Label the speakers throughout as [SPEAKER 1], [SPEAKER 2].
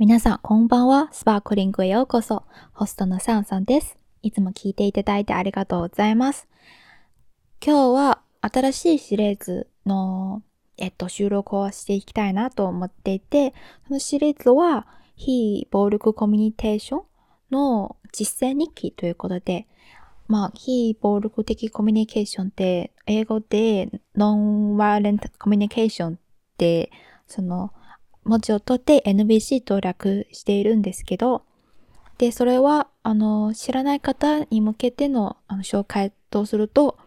[SPEAKER 1] 皆さん、こんばんは。スパークリングへようこそ。ホストのサンさんです。いつも聞いていただいてありがとうございます。今日は新しいシリーズの、えっと、収録をしていきたいなと思っていて、そのシリーズは、非暴力コミュニケーションの実践日記ということで、まあ、非暴力的コミュニケーションって、英語でノンワーレントコミュニケーションって、その、文字を取って NBC と略しているんですけど、で、それは、あの、知らない方に向けてのあの紹介とすると、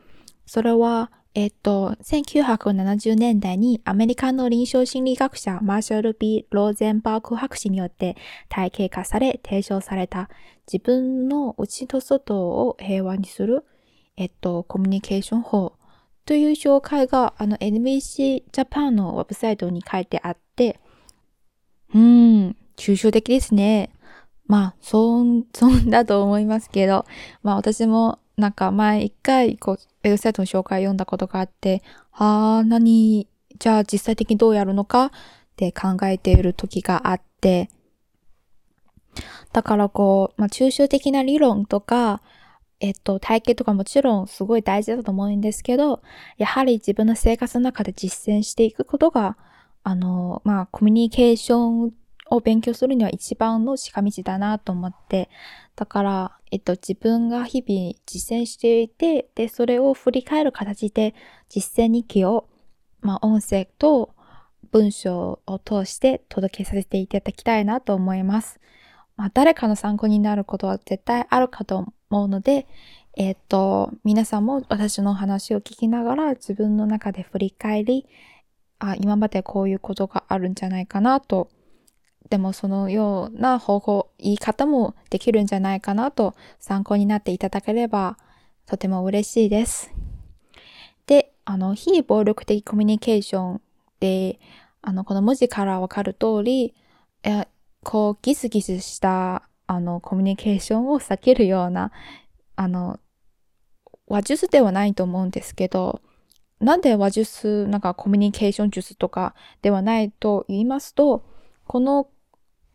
[SPEAKER 1] それは、えっと、1970年代にアメリカの臨床心理学者マーシャル・ B・ ローゼンバーグ博士によって体系化され提唱された自分の内と外を平和にする、えっと、コミュニケーション法という紹介があの NBC ジャパンのウェブサイトに書いてあって、うん、抽象的ですね。まあ、そん、そんだと思いますけど、まあ私もなんか前一回こう、ウェブサイトの紹介を読んだことがあって、はあ、何、じゃあ実際的にどうやるのかって考えている時があって、だからこう、まあ抽象的な理論とか、えっと、体系とかもちろんすごい大事だと思うんですけど、やはり自分の生活の中で実践していくことがあの、まあ、コミュニケーションを勉強するには一番の近道だなと思って、だから、えっと、自分が日々実践していて、で、それを振り返る形で実践日記を、まあ、音声と文章を通して届けさせていただきたいなと思います。まあ、誰かの参考になることは絶対あるかと思うので、えっと、皆さんも私の話を聞きながら自分の中で振り返り、あ、今までこういうことがあるんじゃないかなと、でもそのような方法、言い方もできるんじゃないかなと参考になっていただければとても嬉しいです。で、あの、非暴力的コミュニケーションで、あの、この文字からわかる通り、え、こう、ギスギスした、あの、コミュニケーションを避けるような、あの、話術ではないと思うんですけど、なんで話術、なんかコミュニケーション術とかではないと言いますと、この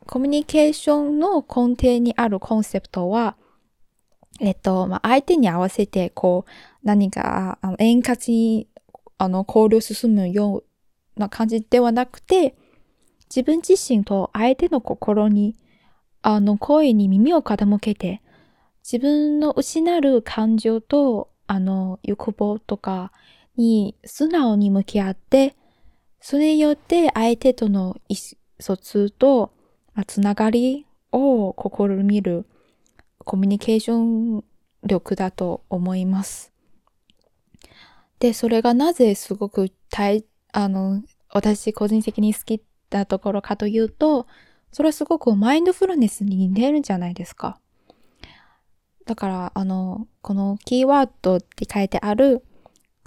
[SPEAKER 1] コミュニケーションの根底にあるコンセプトは、えっと、まあ、相手に合わせて、こう、何か、あの円滑に、あの、交流進むような感じではなくて、自分自身と相手の心に、あの、声に耳を傾けて、自分の失う感情と、あの、欲望とか、に素直に向き合って、それによって相手との意思疎通と、まあ、つながりを試みるコミュニケーション力だと思います。で、それがなぜすごく大、あの、私個人的に好きなところかというと、それはすごくマインドフルネスに似てるんじゃないですか。だから、あの、このキーワードって書いてある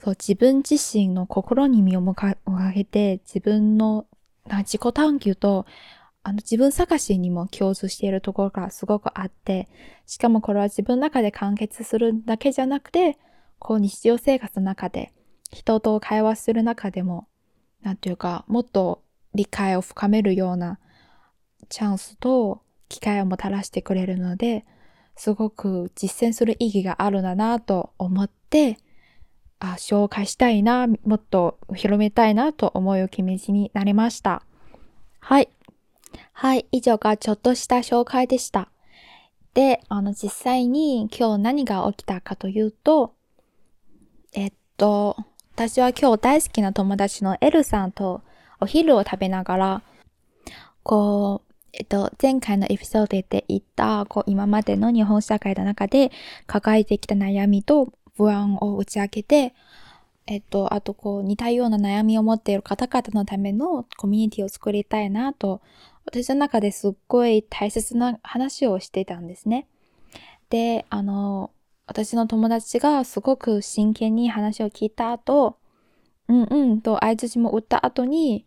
[SPEAKER 1] そう自分自身の心に身を向かげて自分の自己探求とあの自分探しにも共通しているところがすごくあって、しかもこれは自分の中で完結するだけじゃなくて、こう日常生活の中で人と会話する中でも、なんていうか、もっと理解を深めるようなチャンスと機会をもたらしてくれるので、すごく実践する意義があるんだなと思って、あ紹介したいな、もっと広めたいなと思う気持ちになりました。はい。はい、以上がちょっとした紹介でした。で、あの、実際に今日何が起きたかというと、えっと、私は今日大好きな友達のエルさんとお昼を食べながら、こう、えっと、前回のエピソードで言った、こう、今までの日本社会の中で抱えてきた悩みと不安を打ち明けて、えっと、あとこう似たような悩みを持っている方々のためのコミュニティを作りたいなと、私の中ですっごい大切な話をしていたんですね。で、あの、私の友達がすごく真剣に話を聞いた後、うんうんと相槌も打った後に、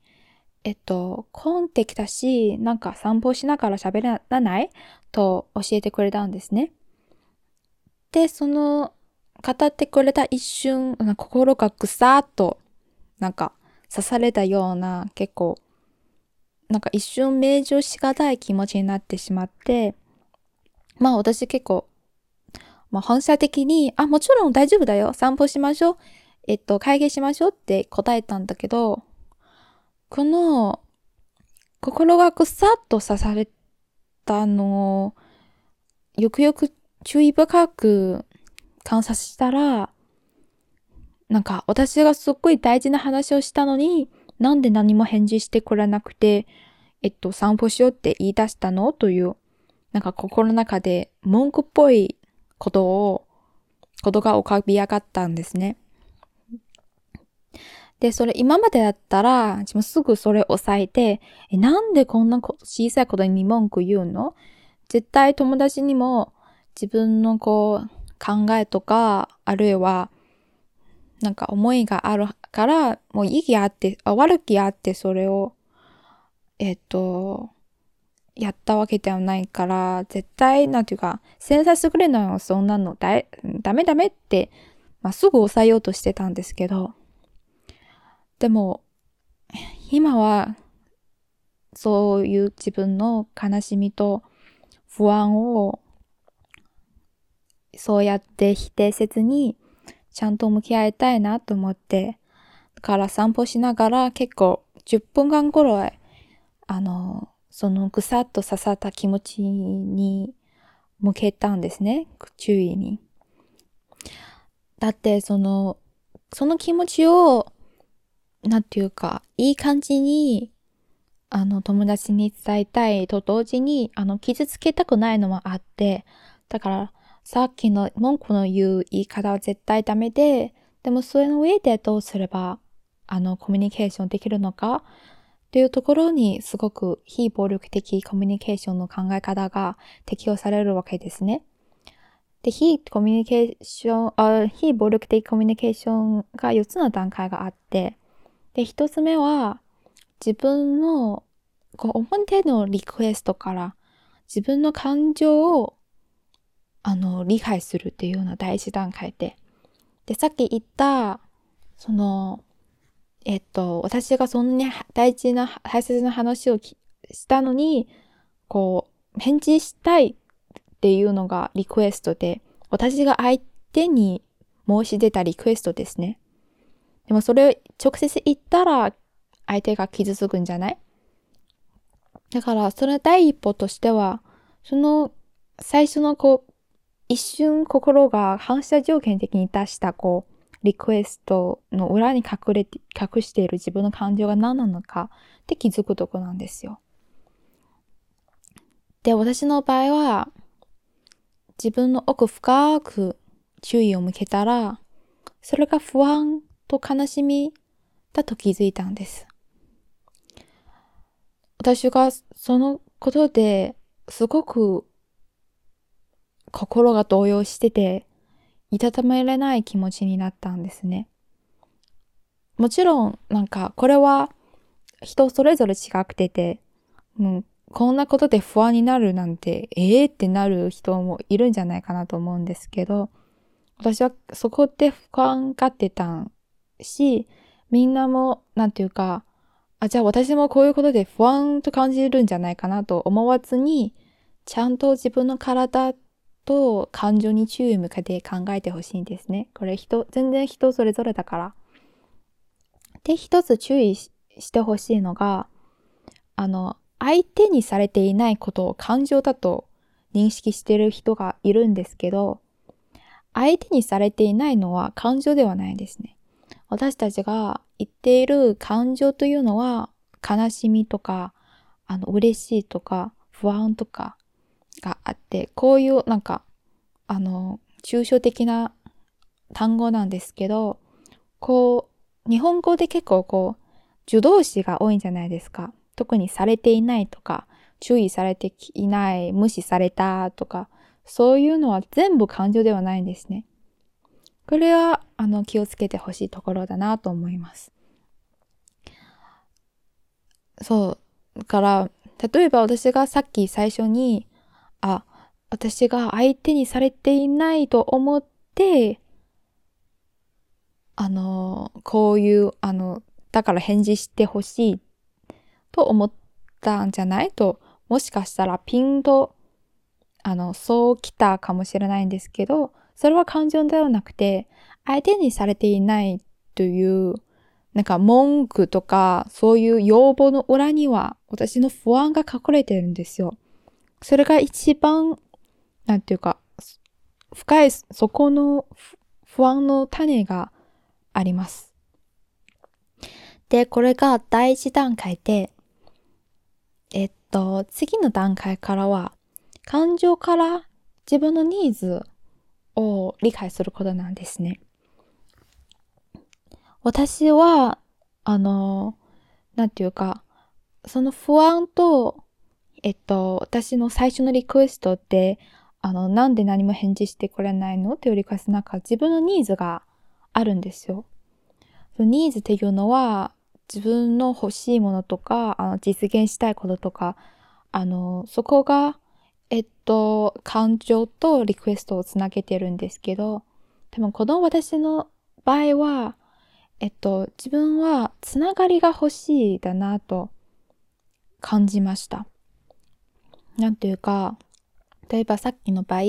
[SPEAKER 1] えっと、混んできたし、なんか散歩しながら喋らないと教えてくれたんですね。で、その語ってくれた一瞬、心がぐさーっと、なんか刺されたような結構、なんか一瞬命中しがたい気持ちになってしまって、まあ私結構、まあ反射的に、あ、もちろん大丈夫だよ。散歩しましょう。えっと、会議しましょうって答えたんだけど、この、心がくさっと刺されたのを、よくよく注意深く観察したら、なんか私がすっごい大事な話をしたのに、なんで何も返事してくれなくて、えっと、散歩しようって言い出したの？という、なんか心の中で文句っぽいことを、ことが浮かび上がったんですね。で、それ今までだったら、自分すぐそれを抑えて、え、なんでこんな小さいことに文句言うの？絶対友達にも自分のこう考えとか、あるいはなんか思いがあるから、もう意義あって、あ悪気あってそれを、えっ、と、やったわけではないから、絶対、なんていうか、繊細すぐれのよ、そんなのだ、ダメダメって、まあ、すぐ抑えようとしてたんですけど、でも、今は、そういう自分の悲しみと不安を、そうやって否定せずに、ちゃんと向き合いたいなと思って、だから散歩しながら結構10分間ぐらい、あの、そのぐさっと刺さった気持ちに向けたんですね。注意に。だってその、その気持ちをなんていうか、いい感じに、あの、友達に伝えたいと同時に、あの、傷つけたくないのもあって、だから、さっきの文句の言う言い方は絶対ダメで、でもそれの上でどうすれば、あの、コミュニケーションできるのか？っていうところにすごく非暴力的コミュニケーションの考え方が適用されるわけですね。で、非コミュニケーション、あ非暴力的コミュニケーションが4つの段階があって、で、一つ目は、自分の、こう、表のリクエストから、自分の感情を、あの、理解するっていうような第一段階で。で、さっき言った、その、えっと、私がそんなに大事な、大切な話をしたのに、こう、返事したいっていうのがリクエストで、私が相手に申し出たリクエストですね。でもそれを直接言ったら相手が傷つくんじゃない？だからその第一歩としては、その最初のこう、一瞬心が反射条件的に出したこう、リクエストの裏に隠れて、隠している自分の感情が何なのかって気づくとこなんですよ。で、私の場合は、自分の奥深く注意を向けたら、それが不安と悲しみだと気づいたんです。私がそのことですごく心が動揺してて、いたためれない気持ちになったんですね。もちろん、なんか、これは人それぞれ違くてて、うん、こんなことで不安になるなんて、ええー、ってなる人もいるんじゃないかなと思うんですけど、私はそこで不安がってたんし、みんなも、なんていうか、あ、じゃあ私もこういうことで不安と感じるんじゃないかなと思わずに、ちゃんと自分の体と感情に注意を向けて考えてほしいんですね。これ人、全然人それぞれだから。で、一つ注意してほしいのが、あの、相手にされていないことを感情だと認識している人がいるんですけど、相手にされていないのは感情ではないですね。私たちが言っている感情というのは、悲しみとか、あの、嬉しいとか、不安とかがあって、こういうなんか、あの、抽象的な単語なんですけど、こう、日本語で結構こう、助動詞が多いんじゃないですか。特にされていないとか、注意されていない、無視されたとか、そういうのは全部感情ではないんですね。これは、あの、気をつけてほしいところだなと思います。そう。だから、例えば私がさっき最初に、私が相手にされていないと思って、あの、こういう、あの、だから返事してほしいと思ったんじゃない？と、もしかしたらピンと、あの、そう来たかもしれないんですけど、それは感情ではなくて、相手にされていないという、なんか文句とか、そういう要望の裏には、私の不安が隠れてるんですよ。それが一番、なんていうか、深い、そこの不安の種があります。で、これが第一段階で、えっと、次の段階からは、感情から自分のニーズを理解することなんですね。私は、あの、なんていうか、その不安と、えっと、私の最初のリクエストって、あの、なんで何も返事してくれないの？っていうリクエストなんか自分のニーズがあるんですよ。そのニーズっていうのは、自分の欲しいものとか、あの実現したいこととか、あの、そこが、えっと、感情とリクエストをつなげてるんですけど、多分この私の場合は、えっと、自分はつながりが欲しいだなと感じました。なんていうか、例えばさっきの場合、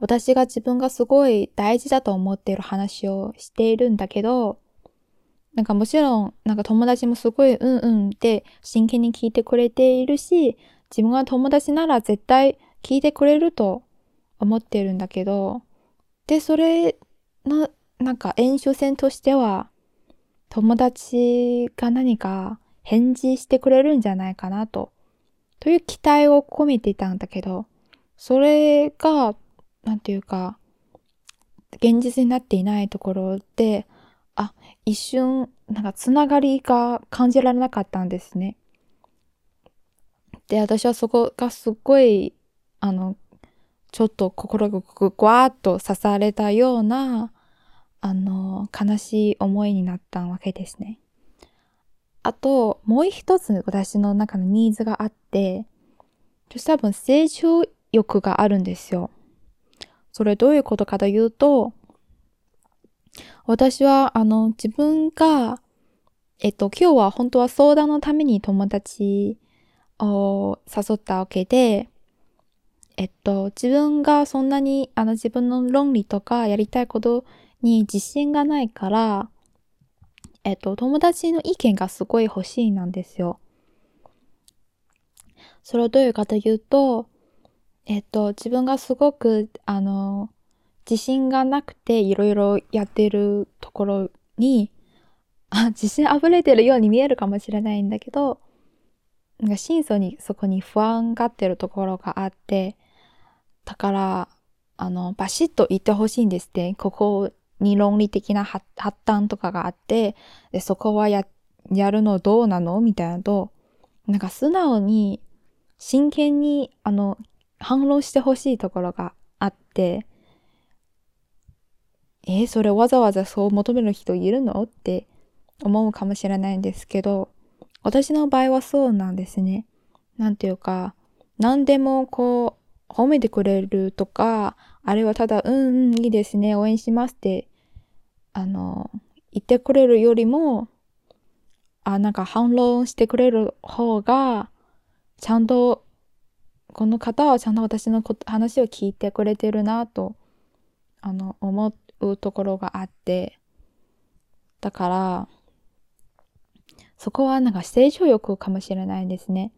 [SPEAKER 1] 私が自分がすごい大事だと思っている話をしているんだけど、なんかもちろん、なんか友達もすごいうんうんって真剣に聞いてくれているし、自分が友達なら絶対聞いてくれると思っているんだけど、で、それの、なんか演習戦としては、友達が何か返事してくれるんじゃないかなと、という期待を込めていたんだけど、それが、なんていうか、現実になっていないところで、あ、一瞬、なんかつながりが感じられなかったんですね。で、私はそこがすっごい、あの、ちょっと心がぐわーっと刺されたような、あの、悲しい思いになったわけですね。あと、もう一つ私の中のニーズがあって、多分成長欲があるんですよ。それどういうことかというと、私は、あの、自分が、えっと、今日は本当は相談のために友達を誘ったわけで、えっと、自分がそんなに、あの、自分の論理とかやりたいことに自信がないから、えっと、友達の意見がすごい欲しいなんですよ。それはどういうかというと、えっと、自分がすごく、あの、自信がなくていろいろやってるところに、あ、自信溢れてるように見えるかもしれないんだけど、なんか真相にそこに不安がってるところがあって、だから、あの、バシッと言ってほしいんですって。ここに論理的な発端とかがあって、でそこはや、やるのどうなの？みたいなと、なんか素直に、真剣に、あの、反論してほしいところがあって、えー、それわざわざそう求める人いるの？って思うかもしれないんですけど、私の場合はそうなんですね。なんていうか、何でもこう、褒めてくれるとか、あれはただ、うんうん、いいですね、応援しますって、あの、言ってくれるよりも、あ、なんか反論してくれる方が、ちゃんと、この方はちゃんと私の話を聞いてくれてるなと、あの、思うところがあって、だから、そこはなんか成長欲かもしれないですね。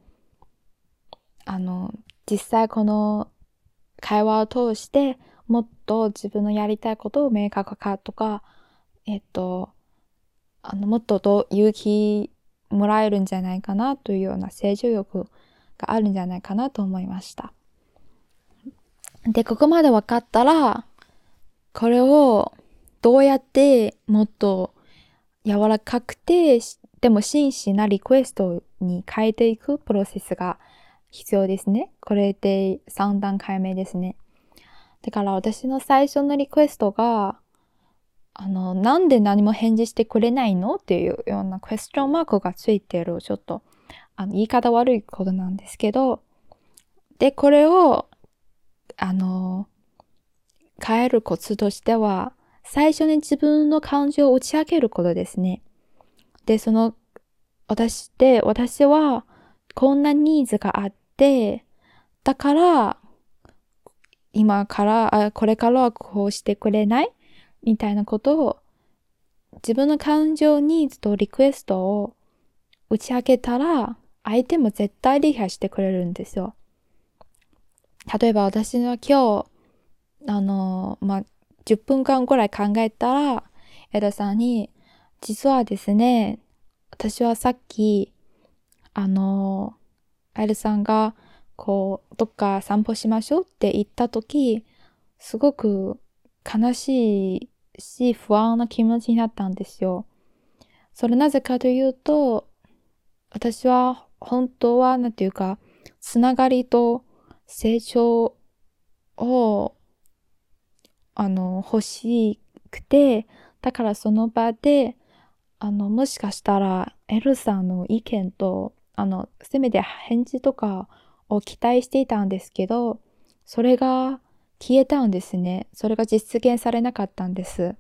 [SPEAKER 1] あの、実際この会話を通して、もっと自分のやりたいことを明確化とか、えっと、あの、もっと勇気もらえるんじゃないかなというような成長欲があるんじゃないかなと思いました。で、ここまで分かったら、これをどうやってもっと柔らかくて、でも真摯なリクエストに変えていくプロセスが必要ですね。これで3段階目ですね。だから私の最初のリクエストが、あの、なんで何も返事してくれないの？っていうようなクエスチョンマークがついてる、ちょっと、あの、言い方悪いことなんですけど、で、これを、あの、変えるコツとしては、最初に自分の感情を打ち明けることですね。で、その、私で、私は、こんなニーズがあって、だから、今から、あこれからはこうしてくれない？みたいなことを、自分の感情ニーズとリクエストを打ち明けたら、相手も絶対理解してくれるんですよ。例えば私は今日、あの、まあ、10分間ぐらい考えたら、エダさんに、実はですね、私はさっき、あの、エルさんが、こう、どっか散歩しましょうって言った時、すごく悲しいし、不安な気持ちになったんですよ。それなぜかというと、私は本当は、なんていうか、つながりと成長を、あの、欲しくて、だからその場で、あの、もしかしたら、エルさんの意見と、あの、せめて返事とかを期待していたんですけど、それが消えたんですね。それが実現されなかったんです。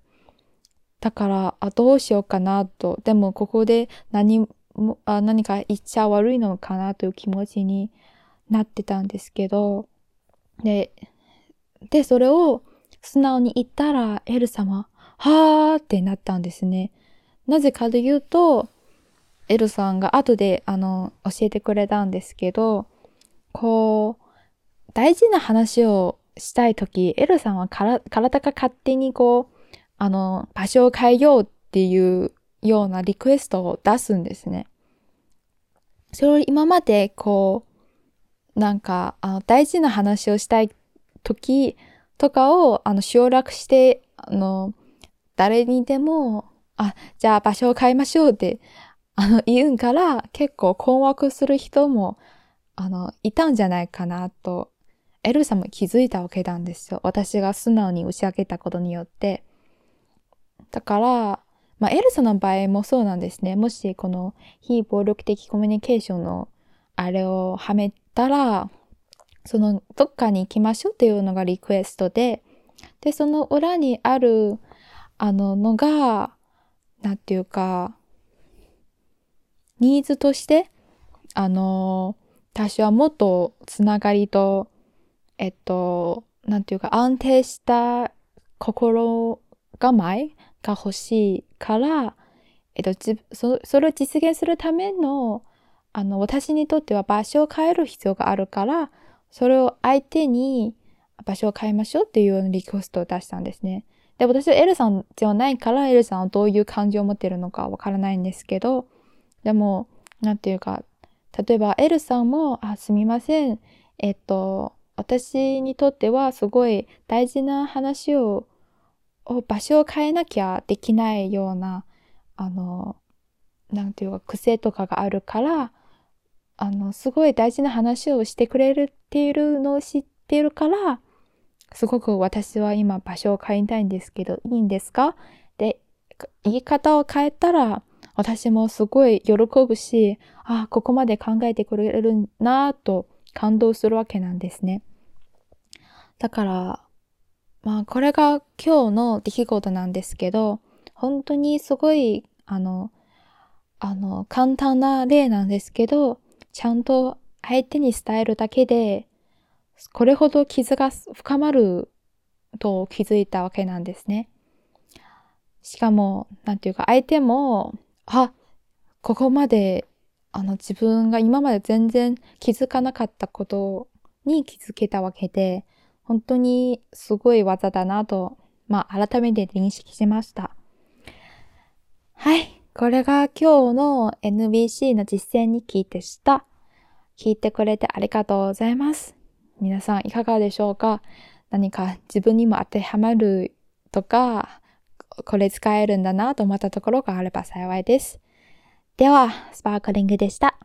[SPEAKER 1] だから、あ、どうしようかなと。でも、ここで何あ何か言っちゃ悪いのかなという気持ちになってたんですけど、で、で、それを素直に言ったら、エル様、はーってなったんですね。なぜかというと、エルさんが後で、あの、教えてくれたんですけど、こう、大事な話をしたいとき、エルさんはから体が勝手にこう、あの、場所を変えようっていうようなリクエストを出すんですね。それを今までこう、なんか、あの、大事な話をしたい時とかを、あの、省略して、あの、誰にでも、あ、じゃあ場所を変えましょうって、あの、言うんから、結構困惑する人も、あの、いたんじゃないかなと、エルさんも気づいたわけなんですよ。私が素直に打ち明けたことによって。だから、まあ、エルサの場合もそうなんですね。もし、この非暴力的コミュニケーションのあれをはめたら、そのどっかに行きましょうっていうのがリクエストで、で、その裏にある、あののが、なんていうか、ニーズとして、あの、私はもっとつながりと、えっと、なんていうか、安定した心構えが欲しいから、えっと、そそれを実現するためのあの、私にとっては場所を変える必要があるから、それを相手に場所を変えましょうっていうようなリクエストを出したんですね。で、私はエルさんではないから、エルさんはどういう感情を持ってるのかわからないんですけど、でも、なんていうか、例えばエルさんも、あ、すみません。えっと、私にとってはすごい大事な話を、を場所を変えなきゃできないような、あの、なんていうか癖とかがあるから、あの、すごい大事な話をしてくれるっているのを知ってるから、すごく私は今場所を変えたいんですけど、いいんですか？で、言い方を変えたら、私もすごい喜ぶし、あ、ここまで考えてくれるなぁと感動するわけなんですね。だから、まあこれが今日の出来事なんですけど、本当にすごい、あの、あの、簡単な例なんですけど、ちゃんと相手に伝えるだけで、これほど傷が深まると気づいたわけなんですね。しかも、なんていうか、相手も、あ、ここまで、あの、自分が今まで全然気づかなかったことに気づけたわけで、本当にすごい技だなと、まあ、改めて認識しました。はい。これが今日の NBC の実践日記でした。聞いてくれてありがとうございます。皆さんいかがでしょうか？何か自分にも当てはまるとか、これ使えるんだなと思ったところがあれば幸いです。では、スパークリングでした。